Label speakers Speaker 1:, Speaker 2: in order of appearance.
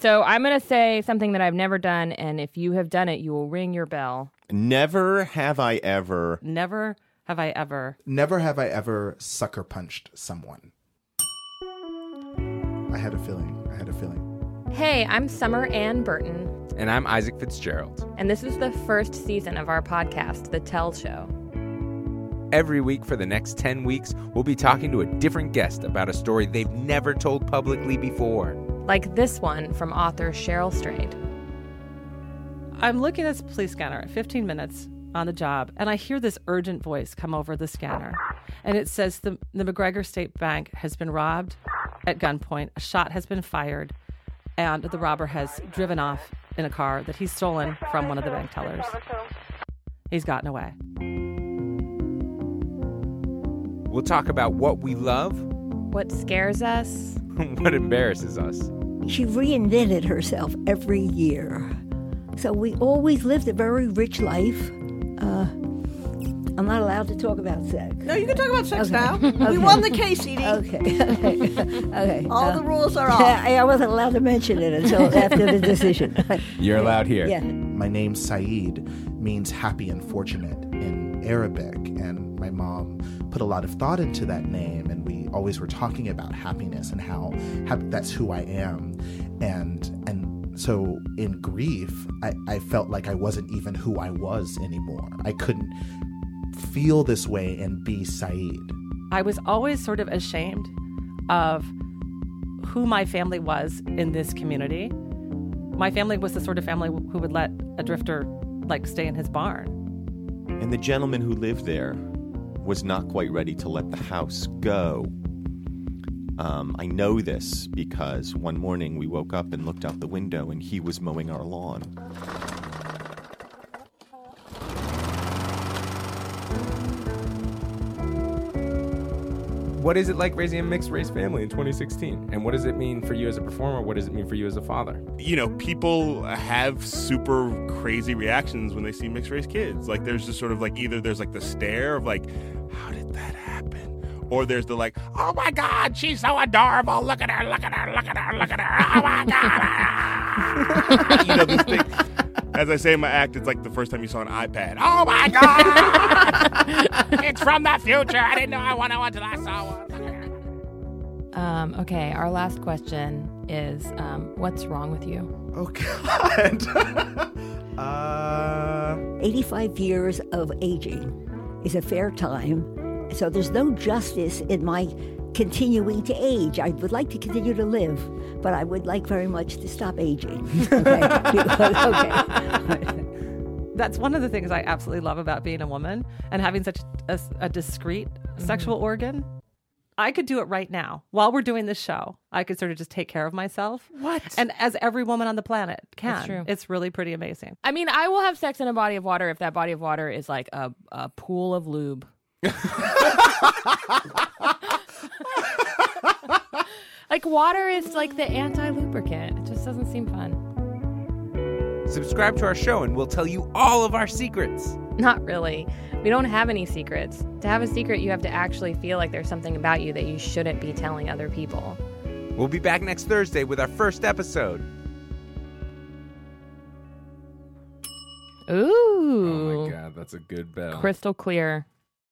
Speaker 1: So I'm going to say something that I've never done, and if you have done it, you will ring your bell.
Speaker 2: Never have I ever.
Speaker 3: Never have I ever.
Speaker 4: Never have I ever sucker punched someone. I had a feeling. I had a feeling.
Speaker 1: Hey, I'm Summer Anne Burton,
Speaker 5: And I'm Isaac Fitzgerald.
Speaker 1: and this is the first season of our podcast, The Tell Show.
Speaker 5: Every week for the next 10 weeks, we'll be talking to a different guest about a story they've never told publicly before.
Speaker 1: Like this one from author Cheryl Strayed.
Speaker 3: I'm looking at this police scanner at 15 minutes on the job, and I hear this urgent voice come over the scanner. And it says the, the McGregor State Bank has been robbed at gunpoint, a shot has been fired, and the robber has driven off in a car that he's stolen from one of the bank tellers. He's gotten away.
Speaker 5: We'll talk about what we love,
Speaker 1: What scares us?
Speaker 5: what embarrasses us.
Speaker 6: She reinvented herself every year. So we always lived a very rich life. Uh, I'm not allowed to talk about sex.
Speaker 7: No, you can talk about sex
Speaker 6: Okay.
Speaker 7: now.
Speaker 6: Okay.
Speaker 7: We won the case, Edie.
Speaker 6: Okay. okay. okay.
Speaker 7: All
Speaker 6: Uh,
Speaker 7: the rules are off.
Speaker 6: I, I wasn't allowed to mention it until after the decision.
Speaker 5: You're allowed here.
Speaker 6: yeah.
Speaker 4: My name's Saeed means happy and fortunate in Arabic, and my mom put a lot of thought into that name, and we always were talking about happiness and how that's who I am, and and so in grief, I, I felt like I wasn't even who I was anymore. I couldn't feel this way and be Saeed.
Speaker 3: I was always sort of ashamed of who my family was in this community. My family was the sort of family who would let a drifter like stay in his barn.
Speaker 2: And the gentleman who lived there was not quite ready to let the house go. Um, I know this because one morning we woke up and looked out the window and he was mowing our lawn.
Speaker 5: What is it like raising a mixed race family in 2016? And what does it mean for you as a performer? What does it mean for you as a father?
Speaker 8: you know, people have super crazy reactions when they see mixed race kids. Like, there's just sort of like either there's like the stare of like, how did that happen? Or there's the like, oh my God, she's so adorable. Look at her, look at her, look at her, look at her. Oh my God. you know, this thing. As I say in my act, it's like the first time you saw an iPad. Oh my God! it's from the future. I didn't know I wanted one until I saw one.
Speaker 1: Um, okay, our last question is um, what's wrong with you?
Speaker 4: Oh God. uh,
Speaker 6: 85 years of aging is a fair time. So there's no justice in my continuing to age. I would like to continue to live, but I would like very much to stop aging. okay. okay.
Speaker 3: That's one of the things I absolutely love about being a woman and having such a, a discrete mm-hmm. sexual organ. I could do it right now while we're doing this show. I could sort of just take care of myself.
Speaker 1: What?
Speaker 3: And as every woman on the planet can.
Speaker 1: That's true.
Speaker 3: It's really pretty amazing.
Speaker 1: I mean, I will have sex in a body of water if that body of water is like a, a pool of lube. like water is like the anti lubricant. It just doesn't seem fun.
Speaker 5: Subscribe to our show and we'll tell you all of our secrets.
Speaker 1: Not really. We don't have any secrets. To have a secret, you have to actually feel like there's something about you that you shouldn't be telling other people.
Speaker 5: We'll be back next Thursday with our first episode.
Speaker 1: Ooh.
Speaker 5: Oh my god, that's a good bell.
Speaker 1: Crystal clear.